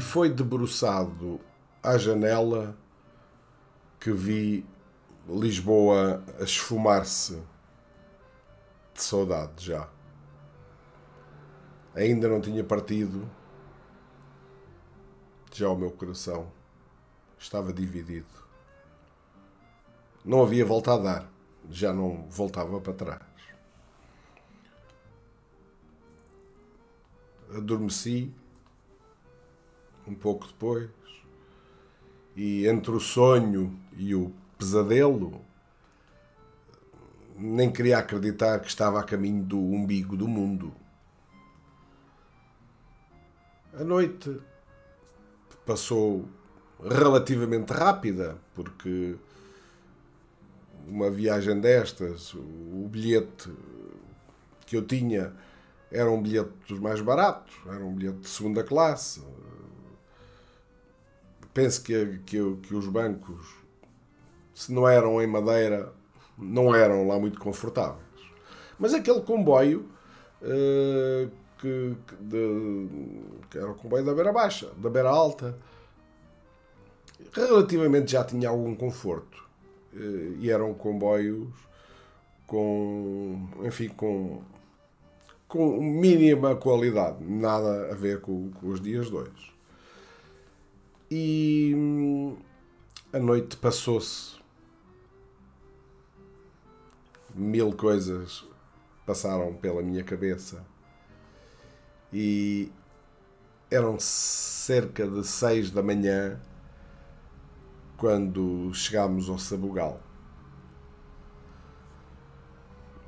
E foi debruçado à janela que vi Lisboa a esfumar-se de saudade já. Ainda não tinha partido, já o meu coração estava dividido. Não havia volta a dar, já não voltava para trás. Adormeci um pouco depois e entre o sonho e o pesadelo nem queria acreditar que estava a caminho do umbigo do mundo. A noite passou relativamente rápida, porque uma viagem destas, o bilhete que eu tinha era um bilhete dos mais baratos, era um bilhete de segunda classe. Penso que, que, que os bancos, se não eram em madeira, não eram lá muito confortáveis. Mas aquele comboio uh, que, de, que, era o comboio da beira baixa, da beira alta, relativamente já tinha algum conforto. Uh, e eram comboios com, enfim, com, com mínima qualidade, nada a ver com, com os dias dois. E hum, a noite passou-se mil coisas passaram pela minha cabeça e eram cerca de seis da manhã quando chegámos ao Sabugal.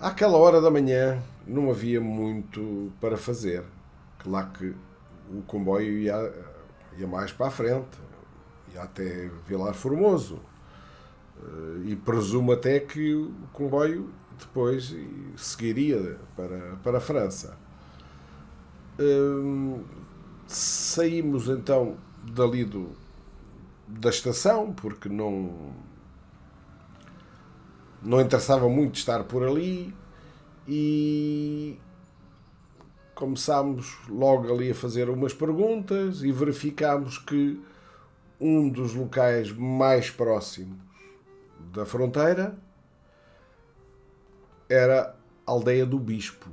Àquela hora da manhã não havia muito para fazer. Claro que o comboio ia, ia mais para a frente, ia até Vilar Formoso. Eh, e presumo até que o comboio depois seguiria para, para a França. Hum, saímos então dali do, da estação, porque não, não interessava muito estar por ali e começámos logo ali a fazer umas perguntas e verificámos que um dos locais mais próximos da fronteira era a aldeia do Bispo.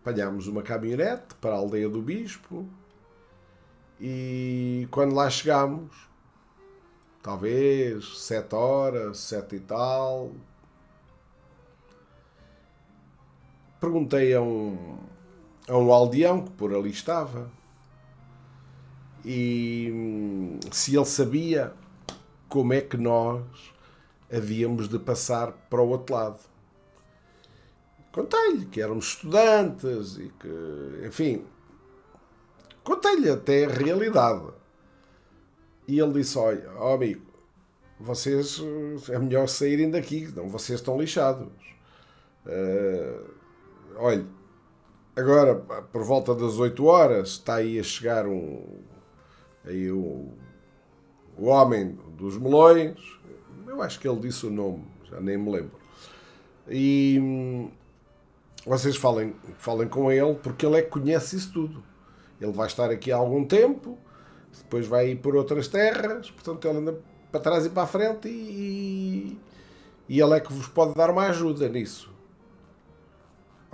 Apanhámos uma caminhonete para a aldeia do Bispo e quando lá chegámos, talvez sete horas, sete e tal, perguntei a um, a um aldeão que por ali estava e hum, se ele sabia como é que nós havíamos de passar para o outro lado. Contei-lhe que éramos estudantes e que, enfim, contei-lhe até a realidade. E ele disse: Olha, oh amigo, vocês é melhor saírem daqui, não vocês estão lixados. Uh, olha, agora por volta das 8 horas está aí a chegar um aí o, o homem dos melões eu acho que ele disse o nome, já nem me lembro. E hum, vocês falem, falem com ele, porque ele é que conhece isso tudo. Ele vai estar aqui há algum tempo, depois vai ir por outras terras, portanto ele anda para trás e para a frente e, e ele é que vos pode dar uma ajuda nisso.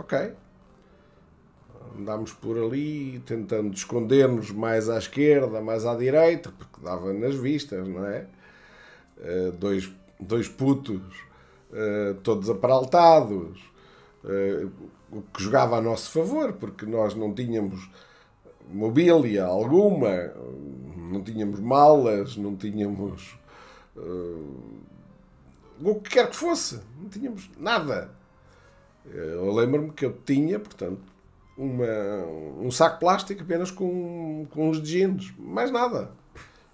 Ok. Andámos por ali tentando esconder-nos mais à esquerda, mais à direita, porque dava nas vistas, não é? Eh, dois, dois putos uh, todos aparaltados, uh, o que jogava a nosso favor, porque nós não tínhamos mobília alguma, não tínhamos malas, não tínhamos o que quer que fosse, não tínhamos nada. Eu lembro-me que eu tinha, portanto, uma, um saco plástico apenas com, com uns jeans, mais nada.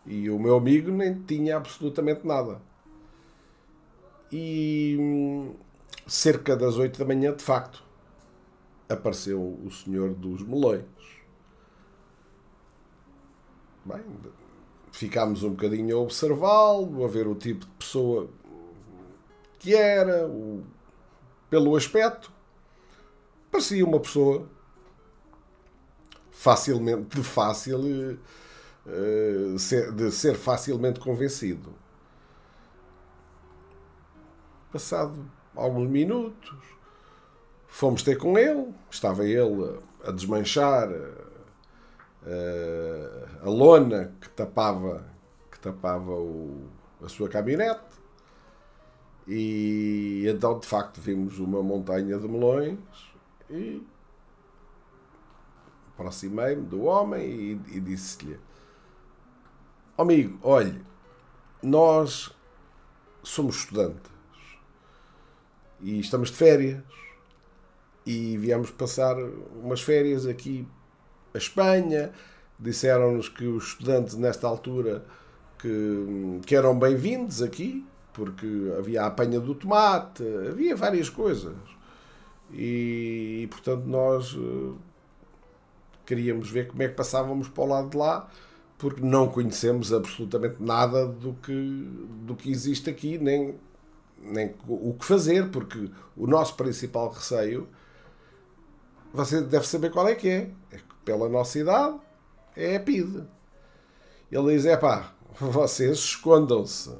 E o meu amigo nem tinha absolutamente nada. E hum, cerca das 8 da manhã, de facto, apareceu o senhor dos melões. Bem, ficámos um bocadinho a observá-lo, a ver o tipo de pessoa que era, o, pelo aspecto. Parecia uma pessoa facilmente, de fácil, uh, de ser facilmente convencido. Passado alguns minutos, fomos ter com ele, estava ele a desmanchar uh, a lona que tapava, que tapava o, a sua caminhonete. E então, de facto, vimos uma montanha de melões e aproximei-me do homem e, e disse-lhe: Amigo, olhe, nós somos estudantes e estamos de férias e viemos passar umas férias aqui a Espanha. Disseram-nos que os estudantes nesta altura que, que eram bem-vindos aqui, porque havia a apanha do tomate, havia várias coisas. E, e portanto nós uh, queríamos ver como é que passávamos para o lado de lá, porque não conhecemos absolutamente nada do que, do que existe aqui, nem, nem o que fazer, porque o nosso principal receio, você deve saber qual é que é, é que pela nossa idade, é a PID. Ele diz, é pá, vocês escondam-se,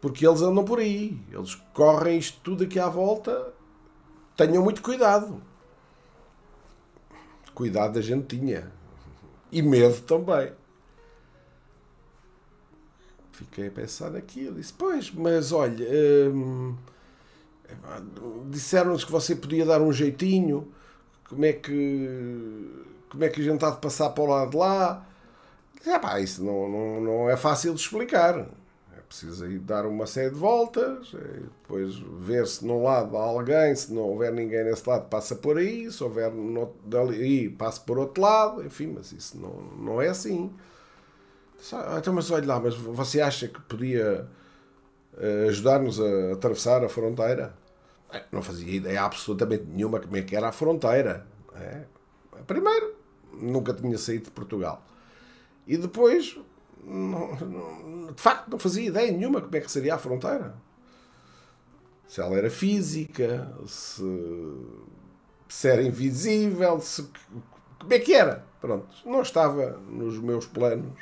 porque eles andam por aí, eles correm isto tudo aqui à volta, tenham muito cuidado. Cuidado a gente tinha. E medo também. Fiquei a pensar naquilo. Disse, pois, mas olha, hum, disseram-nos que você podia dar um jeitinho. Como é que como é que a gente está de passar para o lado de lá? É, pá, isso não, não, não é fácil de explicar. Preciso ir dar uma série de voltas, é, depois ver se num lado há alguém, se não houver ninguém nesse lado, passa por aí, se houver no, dali, passa por outro lado, enfim, mas isso não, não é assim. Então, mas olha lá, mas você acha que podia eh, ajudar-nos a atravessar a fronteira? Não fazia ideia absolutamente nenhuma como é que era a fronteira. É? Primeiro, nunca tinha saído de Portugal. E depois, não, não, de facto, não fazia ideia nenhuma como é que seria a fronteira. Se ela era física, se, se era invisível, se, como é que era. Pronto, não estava nos meus planos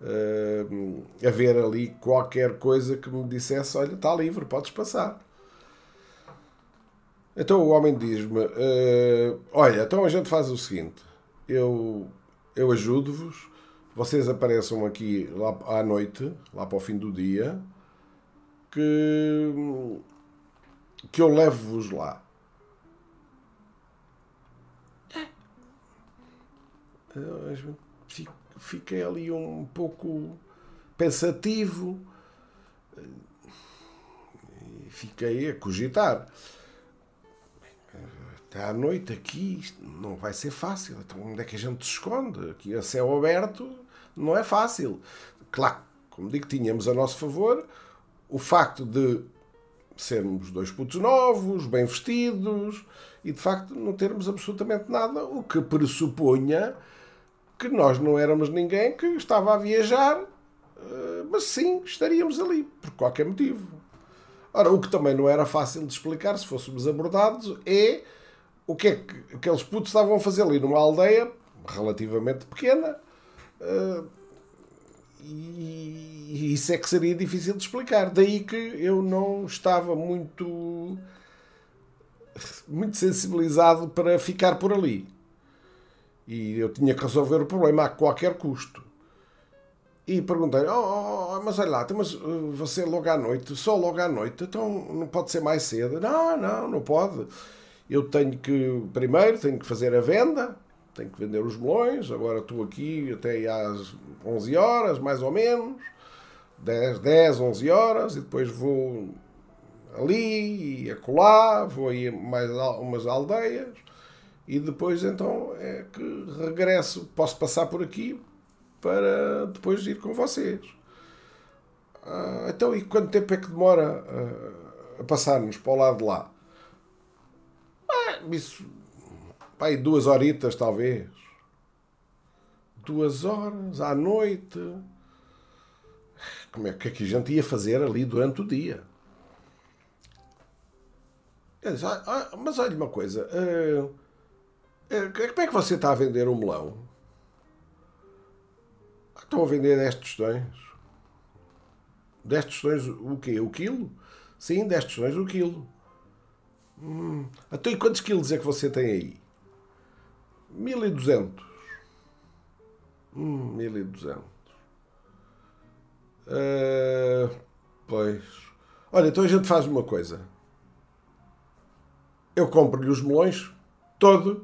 uh, haver ali qualquer coisa que me dissesse: olha, está livre, podes passar. Então o homem diz-me: uh, olha, então a gente faz o seguinte, eu, eu ajudo-vos vocês apareçam aqui lá à noite, lá para o fim do dia, que, que eu levo-vos lá. Fiquei ali um pouco pensativo. Fiquei a cogitar. Até à noite aqui não vai ser fácil. Então onde é que a gente se esconde? Aqui a céu aberto não é fácil. Claro, como digo, tínhamos a nosso favor o facto de sermos dois putos novos, bem vestidos e de facto não termos absolutamente nada, o que pressupunha que nós não éramos ninguém que estava a viajar, eh, mas sim estaríamos ali, por qualquer motivo. Ora, o que também não era fácil de explicar se fôssemos abordados é o que é que aqueles putos estavam a fazer ali numa aldeia relativamente pequena. Uh, e isso é que seria difícil de explicar. Daí que eu não estava muito muito sensibilizado para ficar por ali. E eu tinha que resolver o problema a qualquer custo. E perguntei, oh, oh, oh mas olha lá, então, mas uh, você logo à noite, só logo à noite, então não pode ser mais cedo? Não, não, não pode eu tenho que, primeiro, tenho que fazer a venda, tenho que vender os melões, agora estou aqui até às 11 horas, mais ou menos, 10, 10 11 horas, e depois vou ali e acolá, vou aí mais umas aldeias, e depois então é que regresso, posso passar por aqui para depois ir com vocês. Ah, então, e quanto tempo é que demora a, a passarmos para o lado de lá? isso. Pai, duas horitas talvez. Duas horas à noite. Como é que, é que a gente ia fazer ali durante o dia? Ah, ah, mas olha uma coisa. Uh, Eh, como é que você está a vender um melão? Estão a vender 10 tostões. 10 tostões o quê? O quilo? Sim, 10 tostões o quilo. Hum. Então e quantos quilos é que você tem aí? 1200. Hum, 1200. Uh, pois. Olha, então a gente faz uma coisa. Eu compro-lhe os melões, todos,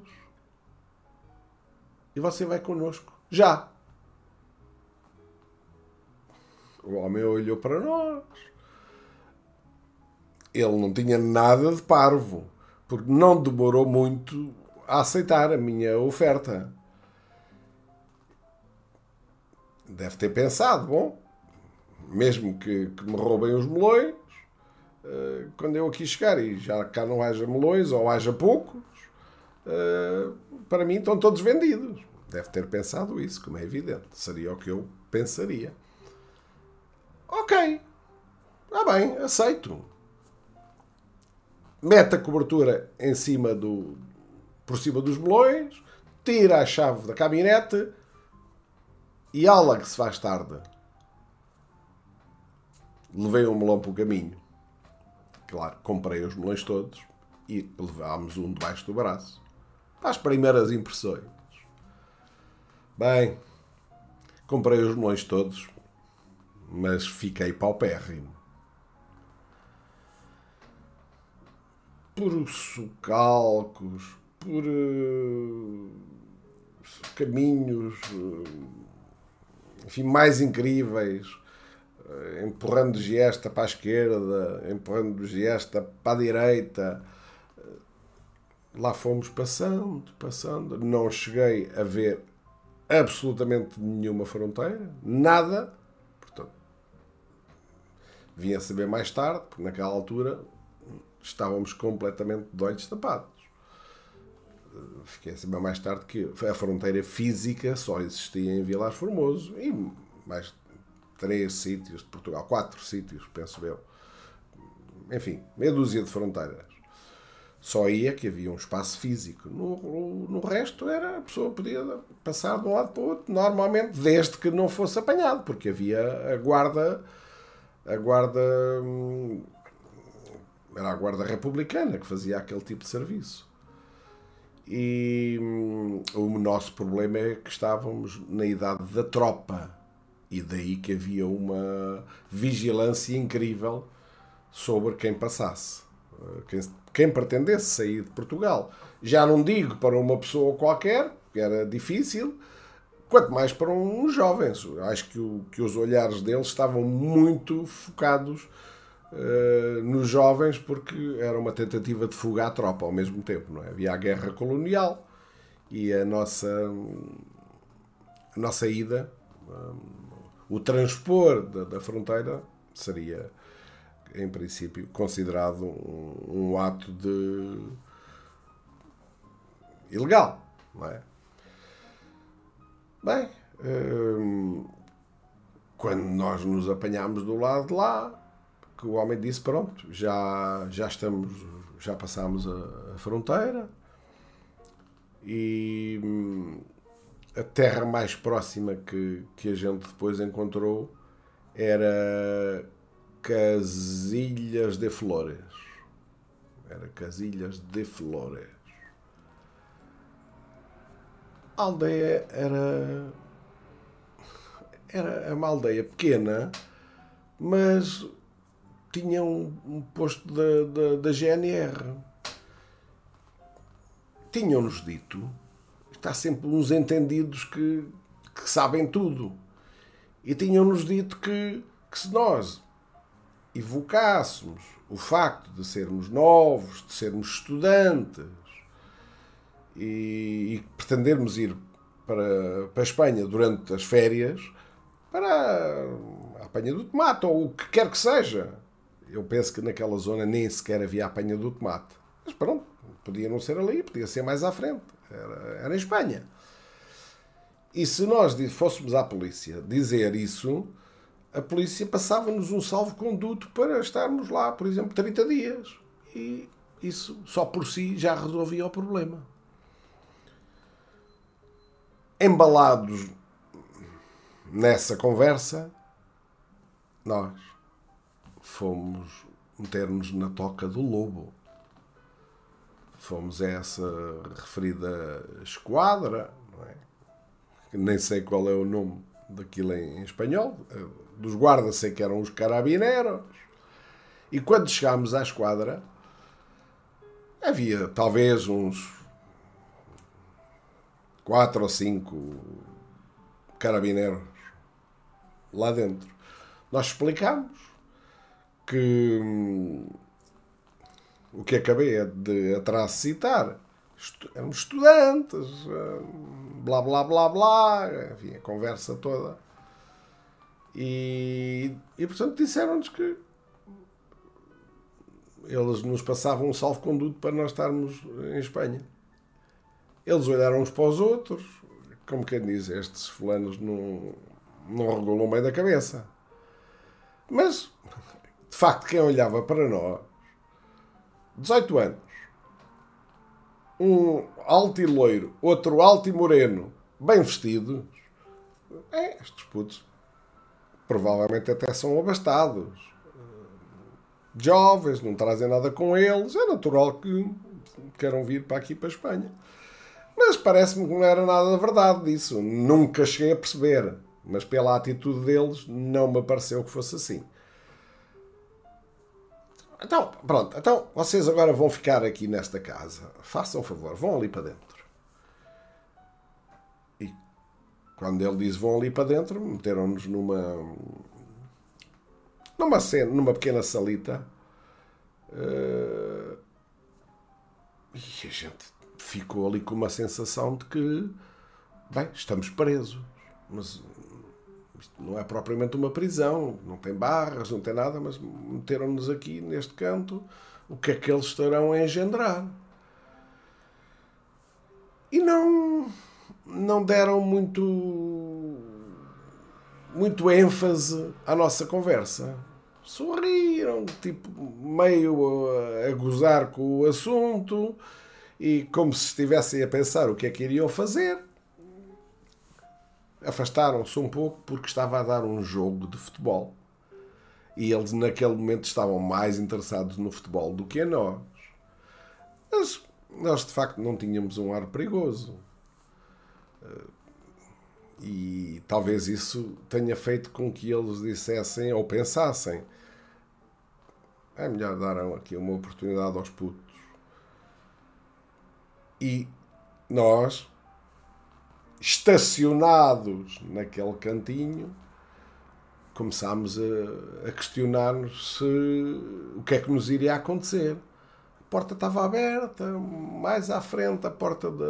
e você vai connosco. Já. O homem olhou para nós. Ele não tinha nada de parvo, porque não demorou muito a aceitar a minha oferta. Deve ter pensado, bom, mesmo que, que me roubem os melões, eh, quando eu aqui chegar e já cá não haja melões ou haja poucos, eh, para mim estão todos vendidos. Deve ter pensado isso, como é evidente. Seria o que eu pensaria. Ok, está bem, aceito. Mete a cobertura em cima do, por cima dos melões, tira a chave da caminhonete e ala que se faz tarde. Levei um melão para o caminho. Claro, comprei os melões todos e levámos um debaixo do braço. Para as primeiras impressões. Bem, comprei os melões todos, mas fiquei paupérrimo. Por socalcos, por uh, caminhos uh, enfim, mais incríveis, uh, empurrando Giesta para a esquerda, empurrando Giesta para a direita. Lá fomos passando, passando. Não cheguei a ver absolutamente nenhuma fronteira, nada. Portanto, vim a saber mais tarde, porque naquela altura estávamos completamente de olhos tapados. Fiquei a saber mais tarde que a fronteira física só existia em Vilar Formoso e mais três sítios de Portugal, quatro sítios, penso eu. Enfim, meia dúzia de fronteiras. Só ia que havia um espaço físico. No, no resto era a pessoa podia passar de um lado para o outro, normalmente, desde que não fosse apanhado, porque havia a guarda, a guarda hum, era a guarda republicana que fazia aquele tipo de serviço. E hum, o nosso problema é que estávamos na idade da tropa e daí que havia uma vigilância incrível sobre quem passasse, quem, quem pretendesse sair de Portugal. Já não digo para uma pessoa qualquer, que era difícil, quanto mais para uns jovens. Acho que, o, que os olhares deles estavam muito focados uh, nos jovens porque era uma tentativa de fuga à tropa ao mesmo tempo. Não é? Havia a guerra colonial e a nossa, a nossa ida, um, o transpor da, da, fronteira seria, em princípio, considerado um, um ato de ilegal. Não é? Bem, hum, quando nós nos apanhámos do lado de lá, que o homem disse: Pronto, já, já estamos, já passámos a, a fronteira e hum, a terra mais próxima que, que a gente depois encontrou era Casilhas de Flores. Era Casilhas de Flores. A aldeia era. Era uma aldeia pequena, mas tinha um, um posto da, da, GNR. Tinham-nos dito, está sempre uns entendidos que, que sabem tudo. E tinham-nos dito que, que se nós evocássemos o facto de sermos novos, de sermos estudantes e, e pretendermos ir para, para a Espanha durante as férias para a apanha do tomate ou o que quer que seja, eu penso que naquela zona nem sequer havia apanha do tomate. Mas pronto, podia não ser ali, podia ser mais à frente. Era, era em Espanha. E se nós fôssemos à polícia dizer isso, a polícia passava-nos um salvo-conduto para estarmos lá, por exemplo, 30 dias. E isso só por si já resolvia o problema. embalados nessa conversa, nós fomos meter-nos na toca do lobo. Fomos a essa referida esquadra, é? nem sei qual é o nome daquilo em, espanhol, dos guardas sei que eram os carabineros, e quando chegámos à esquadra, havia talvez uns quatro ou cinco carabineiros lá dentro. Nós explicámos que hum, o que acabei de atrás citar eram estudantes, hum, blá blá blá blá, enfim, a conversa toda. E, e portanto disseram-nos que eles nos passavam um salvo-conduto para nós estarmos em Espanha. Eles olharam uns para os outros, como quem diz, estes fulanos não, não regulam bem da cabeça. Mas facto, quem olhava para nós, 18 anos, um alto e loiro, outro alto e moreno, bem vestidos, é, estes putos provavelmente até são abastados. Jovens, não trazem nada com eles, é natural que queiram vir para aqui, para a Espanha. Mas parece-me que não era nada da verdade disso. Nunca cheguei a perceber. Mas pela atitude deles, não me pareceu que fosse assim. Então, pronto. Então, vocês agora vão ficar aqui nesta casa. Façam um favor, vão ali para dentro. E quando ele diz vão ali para dentro, meteram-nos numa. numa cena, numa pequena salita. Uh, e a gente ficou ali com uma sensação de que, bem, estamos presos. Mas isto não é propriamente uma prisão, não tem barras, não tem nada, mas meteram-nos aqui neste canto. O que é que eles estarão a engendrar? E não, não deram muito, muito ênfase à nossa conversa. Sorriram, tipo, meio a, a gozar com o assunto e como se estivessem a pensar o que é que iriam fazer afastaram-se um pouco porque estava a dar um jogo de futebol. E eles, naquele momento, estavam mais interessados no futebol do que a nós. Mas nós, de facto, não tínhamos um ar perigoso. E talvez isso tenha feito com que eles dissessem ou pensassem: é melhor dar aqui uma oportunidade aos putos. E nós, estacionados naquele cantinho, começámos a, a questionar-nos se o que é que nos iria acontecer. A porta estava aberta, mais à frente, a porta de,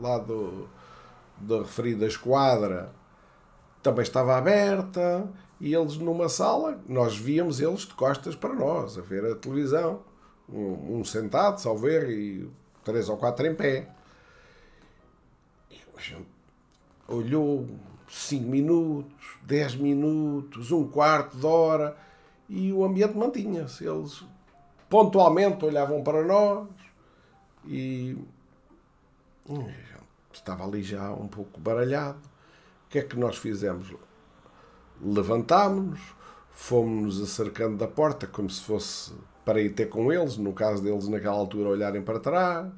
lá do, da referida esquadra também estava aberta e eles numa sala, nós víamos eles de costas para nós, a ver a televisão. Um, um sentado, só ver, e três ou quatro em pé olhou 5 minutos, 10 minutos, um quarto de hora e o ambiente mantinha-se. Eles pontualmente olhavam para nós e hum, estava ali já um pouco baralhado. O que é que nós fizemos? Levantámos-nos, fomos-nos acercando da porta como se fosse para ir ter com eles, no caso deles naquela altura olharem para trás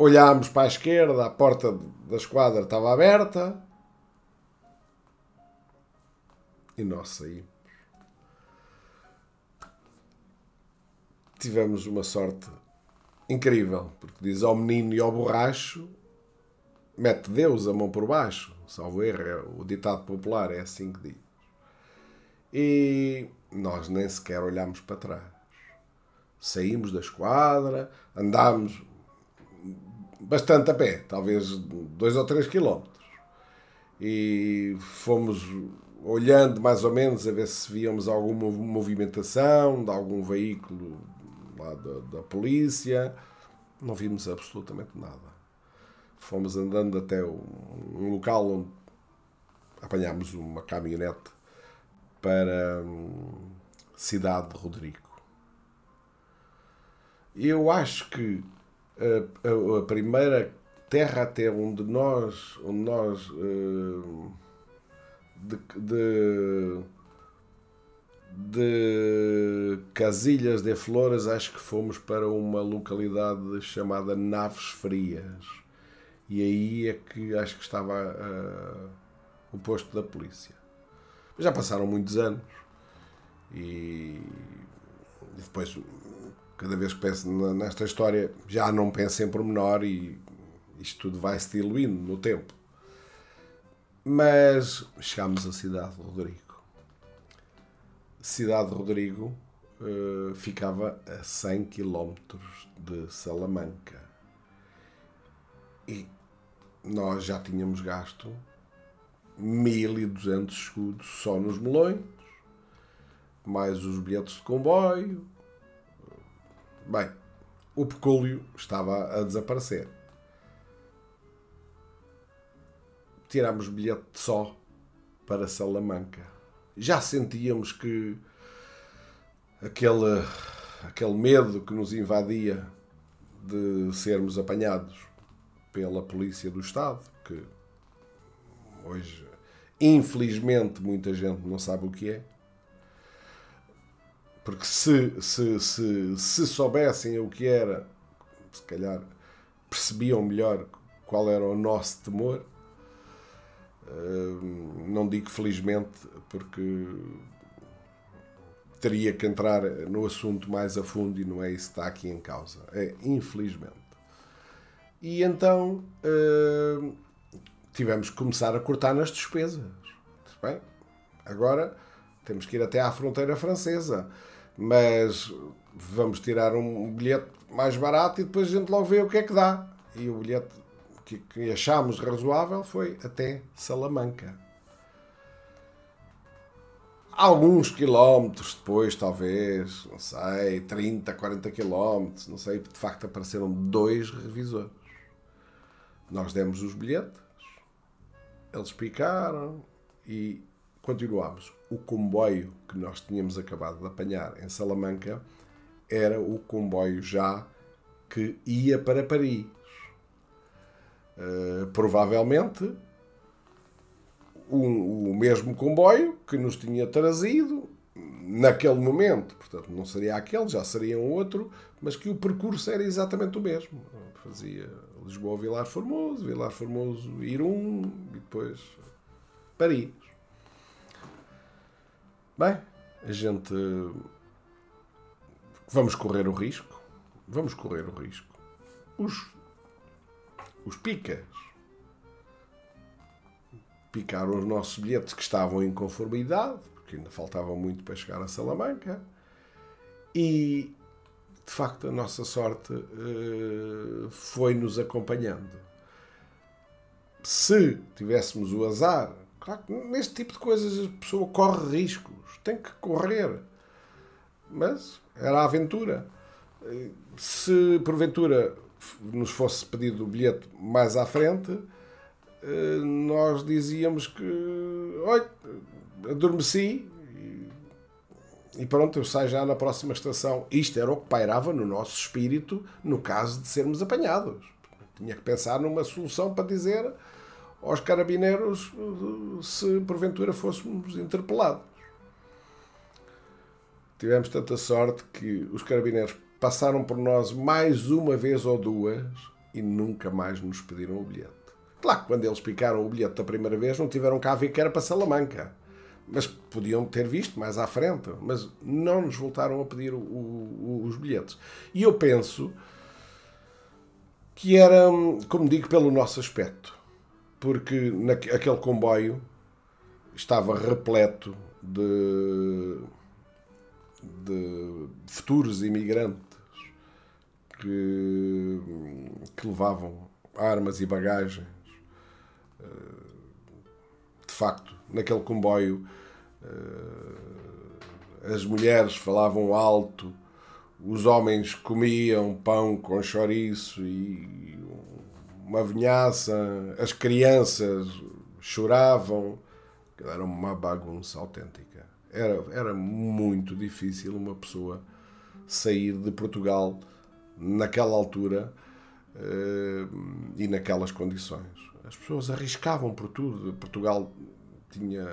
Olhámos para a esquerda, a porta da esquadra estava aberta. E nós saímos. Tivemos uma sorte incrível, porque diz ao menino e ao borracho, mete Deus a mão por baixo. Salvo erro, é o ditado popular é assim que diz. E nós nem sequer olhámos para trás. Saímos da esquadra, andámos bastante a pé, talvez dois ou três quilómetros. E fomos olhando mais ou menos a ver se víamos alguma movimentação de algum veículo lá da, da polícia. Não vimos absolutamente nada. Fomos andando até um local onde apanhámos uma caminhonete para hum, Cidade de Rodrigo. Eu acho que a, a, primeira terra até onde nós, onde nós uh, de, de, de Casilhas de Flores, acho que fomos para uma localidade chamada Naves Frias. E aí é que acho que estava uh, o posto da polícia. Já passaram muitos anos e depois, cada vez que penso nesta história, já não penso em pormenor e isto tudo vai se diluindo no tempo. Mas chegámos à cidade de Rodrigo. Cidade de Rodrigo uh, ficava a 100 km de Salamanca. E nós já tínhamos gasto 1200 escudos só nos melões, mais os bilhetes de comboio. Bem, o pecúlio estava a desaparecer. Tirámos bilhete só para Salamanca. Já sentíamos que aquele, aquele medo que nos invadia de sermos apanhados pela polícia do Estado, que hoje, infelizmente, muita gente não sabe o que é. Porque se, se, se, se soubessem o que era, se calhar percebiam melhor qual era o nosso temor. Não digo felizmente, porque teria que entrar no assunto mais a fundo e não é isso que está aqui em causa. É infelizmente. E então tivemos que começar a cortar nas despesas. Bem, agora temos que ir até à fronteira francesa, mas vamos tirar um bilhete mais barato e depois a gente logo vê o que é que dá. E o bilhete que, que achámos razoável foi até Salamanca. Alguns quilómetros depois, talvez, não sei, 30, 40 quilómetros, não sei, de facto apareceram dois revisores. Nós demos os bilhetes eles picaram e continuámos. O comboio que nós tínhamos acabado de apanhar em Salamanca era o comboio já que ia para Paris. Uh, provavelmente um, o mesmo comboio que nos tinha trazido naquele momento, portanto não seria aquele, já seria um outro, mas que o percurso era exatamente o mesmo. Fazia Lisboa, Vilar Formoso, Vilar Formoso, Irum e depois Paris. Bem, a gente. Vamos correr o risco. Vamos correr o risco. Os, os picas picaram os nossos bilhetes que estavam em conformidade, porque ainda faltava muito para chegar a Salamanca, e de facto, a nossa sorte uh, foi-nos acompanhando. Se tivéssemos o azar, claro que neste tipo de coisas a pessoa corre riscos, tem que correr. Mas era a aventura. Se porventura nos fosse pedido o bilhete mais à frente, eh, nós dizíamos que, olha, adormeci, e pronto, eu saio já na próxima estação. Isto era o que pairava no nosso espírito no caso de sermos apanhados. Tinha que pensar numa solução para dizer aos carabineiros se porventura fôssemos interpelados. Tivemos tanta sorte que os carabineiros passaram por nós mais uma vez ou duas e nunca mais nos pediram o bilhete. Claro que quando eles picaram o bilhete da primeira vez não tiveram cá a ver que era para Salamanca mas podiam ter visto mais à frente, mas não nos voltaram a pedir o, o, os bilhetes. E eu penso que era, como digo, pelo nosso aspecto, porque aquele comboio estava repleto de, de futuros imigrantes que, que levavam armas e bagagens. De facto, naquele comboio eh, as mulheres falavam alto, os homens comiam pão com chouriço e uma vinhaça, as crianças choravam, era uma bagunça autêntica. Era, era muito difícil uma pessoa sair de Portugal naquela altura e naquelas condições. As pessoas arriscavam por tudo. Portugal tinha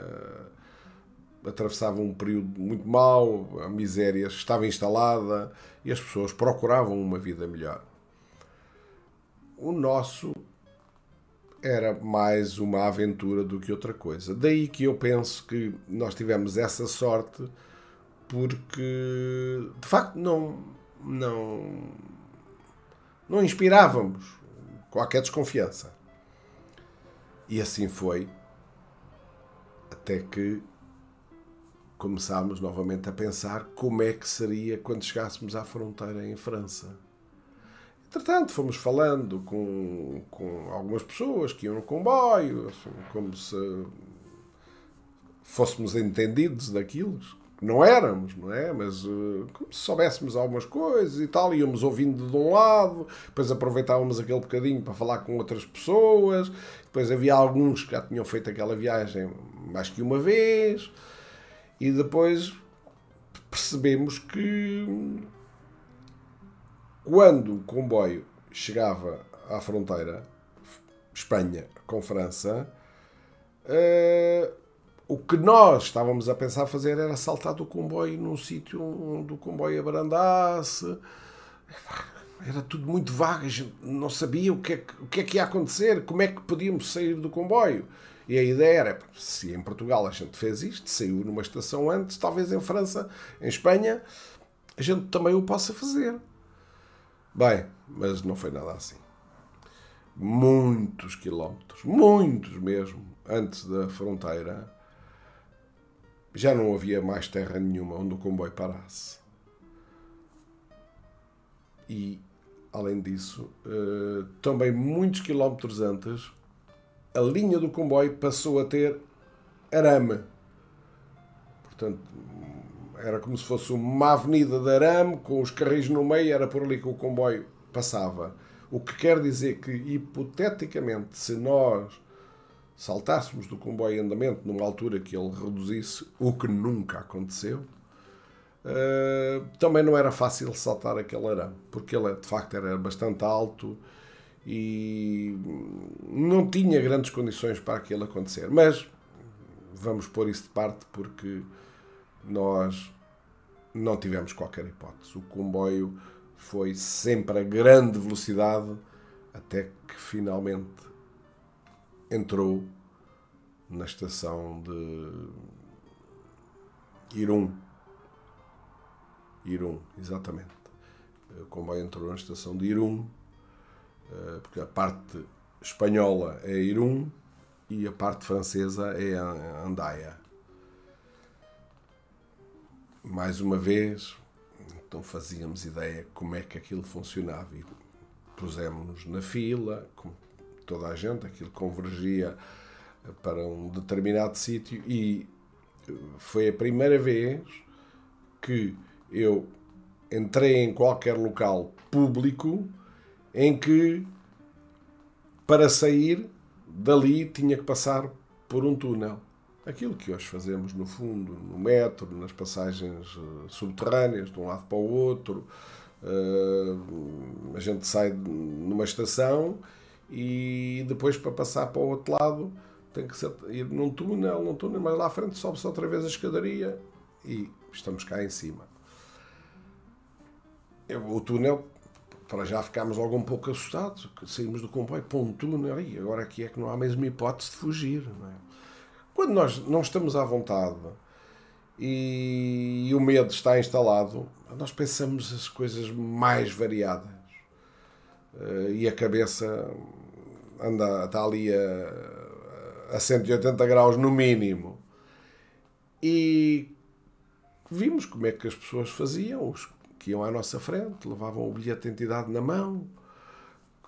atravessava um período muito mau, a miséria estava instalada e as pessoas procuravam uma vida melhor. O nosso era mais uma aventura do que outra coisa. Daí que eu penso que nós tivemos essa sorte porque de facto não não não inspirávamos qualquer desconfiança. E assim foi até que começámos novamente a pensar como é que seria quando chegássemos à fronteira em França. Entretanto, fomos falando com, com algumas pessoas que iam no comboio, assim, como se fôssemos entendidos daquilo. Não éramos, não é? Mas uh, como se soubéssemos algumas coisas e tal, íamos ouvindo de um lado, depois aproveitávamos aquele bocadinho para falar com outras pessoas, depois havia alguns que já tinham feito aquela viagem mais que uma vez. E depois percebemos que quando o comboio chegava à fronteira, Espanha com França, uh, o que nós estávamos a pensar fazer era saltar do comboio num sítio onde o comboio abrandasse. Era tudo muito vago, não sabia o que, é que, o que é que ia acontecer, como é que podíamos sair do comboio. E a ideia era, se em Portugal a gente fez isto, saiu numa estação antes, talvez em França, em Espanha, a gente também o possa fazer. Bem, mas não foi nada assim. Muitos quilómetros, muitos mesmo, antes da fronteira, já não havia mais terra nenhuma onde o comboio parasse. E, além disso, eh, também muitos quilómetros antes, a linha do comboio passou a ter arame. Portanto, era como se fosse uma avenida de arame com os carris no meio, era por ali que o comboio passava. O que quer dizer que, hipoteticamente, se nós saltássemos do comboio em andamento numa altura que ele reduzisse, o que nunca aconteceu, uh, também não era fácil saltar aquele arame, porque ele de facto era bastante alto e não tinha grandes condições para aquilo acontecer. Mas vamos pôr isso de parte porque nós não tivemos qualquer hipótese. O comboio foi sempre a grande velocidade até que finalmente entrou na estação de Irum. Irum, exatamente. O comboio entrou na estação de Irum eh, porque a parte espanhola é Irum e a parte francesa é Andaia. Mais uma vez, então fazíamos ideia como é que aquilo funcionava e pusemos-nos na fila, como toda a gente, aquilo convergia para um determinado sítio e foi a primeira vez que eu entrei em qualquer local público em que para sair dali tinha que passar por um túnel. Aquilo que hoje fazemos no fundo, no metro, nas passagens eh, subterrâneas, de um lado para o outro. Eh, a gente sai numa estação e depois para passar para o outro lado tem que ir num túnel, num túnel, mas lá à frente sobe-se outra vez a escadaria e estamos cá em cima. O túnel para já ficámos logo um pouco assustados. Saímos do comboio para um túnel e agora aqui é que não há mesmo hipótese de fugir. É? Quando nós não estamos à vontade e, o medo está instalado, nós pensamos as coisas mais variadas. Eh, e a cabeça anda, está ali a, a 180 graus no mínimo. E vimos como é que as pessoas faziam, os que iam à nossa frente, levavam o bilhete de identidade na mão,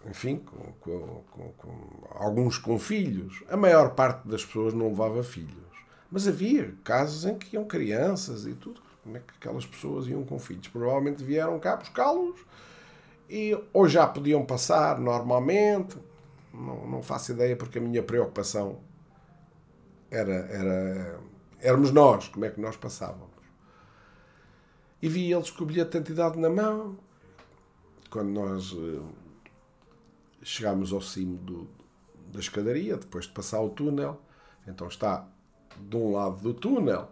enfim, com, com, com, alguns com filhos. A maior parte das pessoas não levava filhos. Mas havia casos em que iam crianças e tudo. Como é que aquelas pessoas iam com filhos? Provavelmente vieram cá buscá-los e ou já podiam passar normalmente. Não, não faço ideia porque a minha preocupação era, era éramos nós, como é que nós passávamos e vi eles com o bilhete de identidade na mão. Quando nós uh, chegámos ao cimo do, da escadaria, depois de passar o túnel. Então está de um lado do túnel,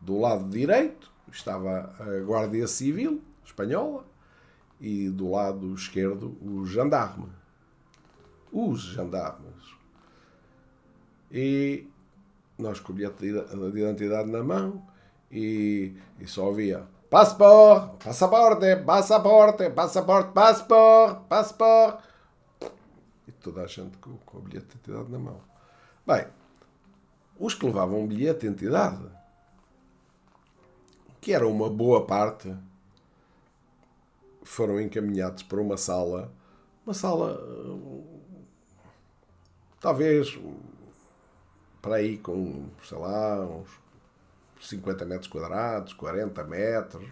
do lado direito, estava a Guardia Civil espanhola e do lado esquerdo o gendarme. Os gendarmes. E nós com o bilhete de identidade na mão e, e só havia passaporte, passaporte, passaporte, passaporte, passaporte, passaporte. Toda a gente com, com o bilhete de identidade na mão. Bem, os que levavam um bilhete de identidade, que era uma boa parte, foram encaminhados para uma sala, uma sala talvez para aí com, sei lá, uns 50 metros quadrados, 40 metros,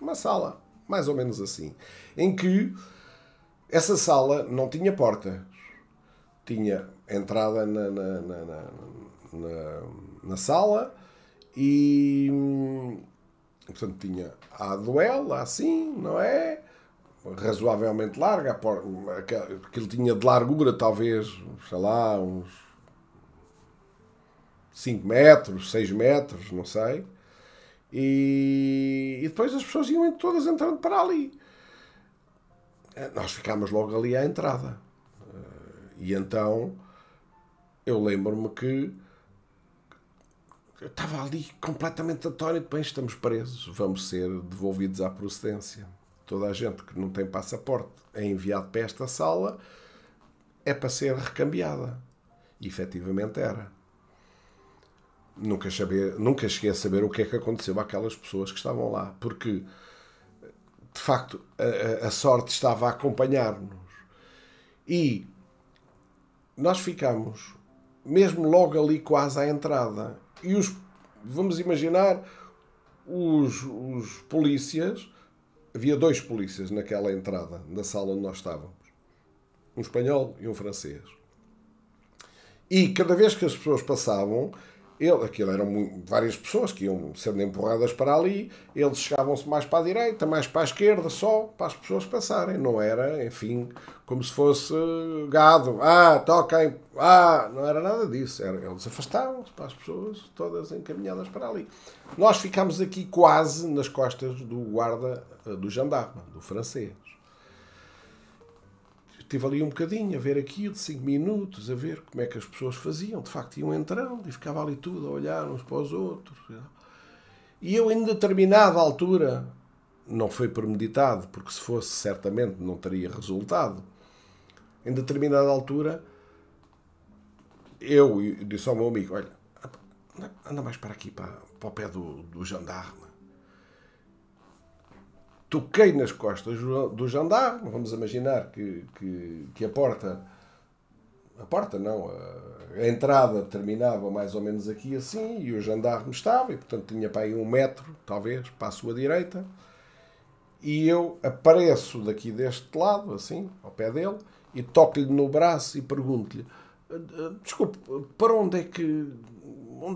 uma sala mais ou menos assim, em que essa sala não tinha portas, tinha entrada na, na, na, na, na sala e portanto tinha a duela assim, não é? Razoavelmente larga, aquilo tinha de largura talvez, sei lá, uns 5 metros, 6 metros, não sei. E, e, depois as pessoas iam todas entrando para ali. Nós ficámos logo ali à entrada. E então eu lembro-me que eu estava ali completamente atónito. Bem, estamos presos, vamos ser devolvidos à procedência. Toda a gente que não tem passaporte é enviado para esta sala é para ser recambiada. E efetivamente era. Nunca, saber, nunca cheguei a saber o que é que aconteceu àquelas pessoas que estavam lá, porque de facto a, a sorte estava a acompanhar-nos. E nós ficamos mesmo logo ali quase à entrada. E os, vamos imaginar, os, os polícias, havia dois polícias naquela entrada, na sala onde nós estávamos. Um espanhol e um francês. E cada vez que as pessoas passavam, ele, aquilo eram várias pessoas que iam sendo empurradas para ali, eles chegavam-se mais para a direita, mais para a esquerda, só para as pessoas passarem. Não era, enfim, como se fosse gado. Ah, toquem. Ah, não era nada disso. Era, eles afastavam-se para as pessoas todas encaminhadas para ali. Nós ficámos aqui quase nas costas do guarda, eh, do gendarme, do francês estive ali um bocadinho a ver aquilo, 5 minutos, a ver como é que as pessoas faziam. De facto, iam entrando e ficava ali tudo a olhar uns para os outros. E eu, em determinada altura, não foi premeditado, porque se fosse, certamente não teria resultado. Em determinada altura, eu disse ao meu amigo: Olha, anda mais para aqui, para, para o pé do, do jandarme toquei nas costas do jandarme. Vamos imaginar que, que, que a porta. A porta não, a, a, entrada terminava mais ou menos aqui assim e o jandarme estava, e portanto tinha para aí um metro, talvez, para a sua direita. E eu apareço daqui deste lado, assim, ao pé dele, e toco-lhe no braço e pergunto-lhe: Desculpe, para onde é que.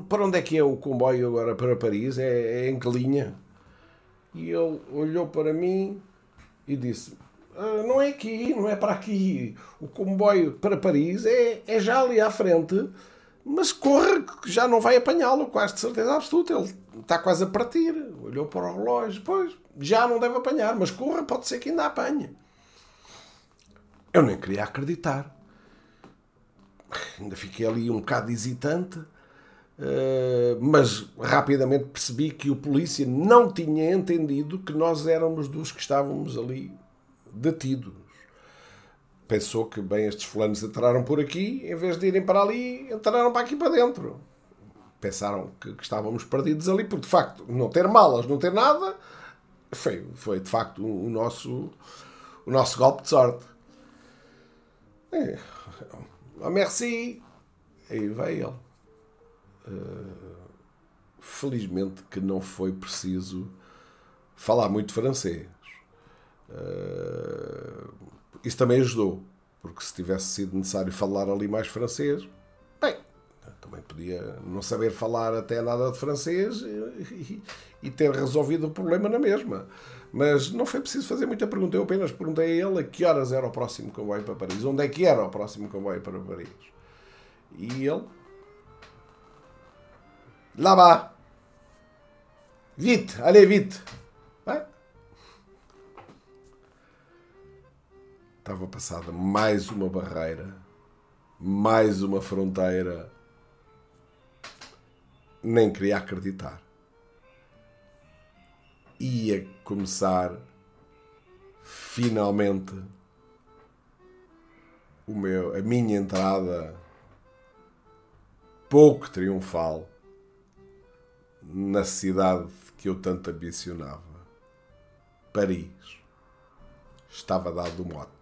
Para onde é que é o comboio agora para Paris? É, é em que linha? E ele olhou para mim e disse: ah, Não é aqui, não é para aqui. O comboio para Paris é, é já ali à frente, mas corre que já não vai apanhá-lo, quase de certeza absoluta. Ele está quase a partir. Olhou para o relógio, pois já não deve apanhar, mas corra, pode ser que ainda apanhe. Eu nem queria acreditar. Ainda fiquei ali um bocado hesitante. Eh, mas rapidamente percebi que o polícia não tinha entendido que nós éramos dos que estávamos ali detidos. Pensou que, bem, estes fulanos entraram por aqui, em vez de irem para ali, entraram para aqui para dentro. Pensaram que, que estávamos perdidos ali, porque de facto, não ter malas, não ter nada, foi, foi de facto o, nosso, o nosso golpe de sorte. É, oh, merci. Aí veio ele. Eh, felizmente que não foi preciso falar muito francês. Uh, isso também ajudou, porque se tivesse sido necessário falar ali mais francês, bem, Também podia não saber falar até nada de francês e, e ter resolvido o problema na mesma. Mas não foi preciso fazer muita pergunta. Eu apenas perguntei a ele a que horas era o próximo comboio para Paris. Onde é que era o próximo comboio para Paris. E ele. Bas Vite, allez vite. Estava passada mais uma barreira, mais uma fronteira. Nem queria acreditar ia começar finalmente o meu, a minha entrada pouco triunfal na cidade que eu tanto ambicionava. Paris. Estava dado o mote.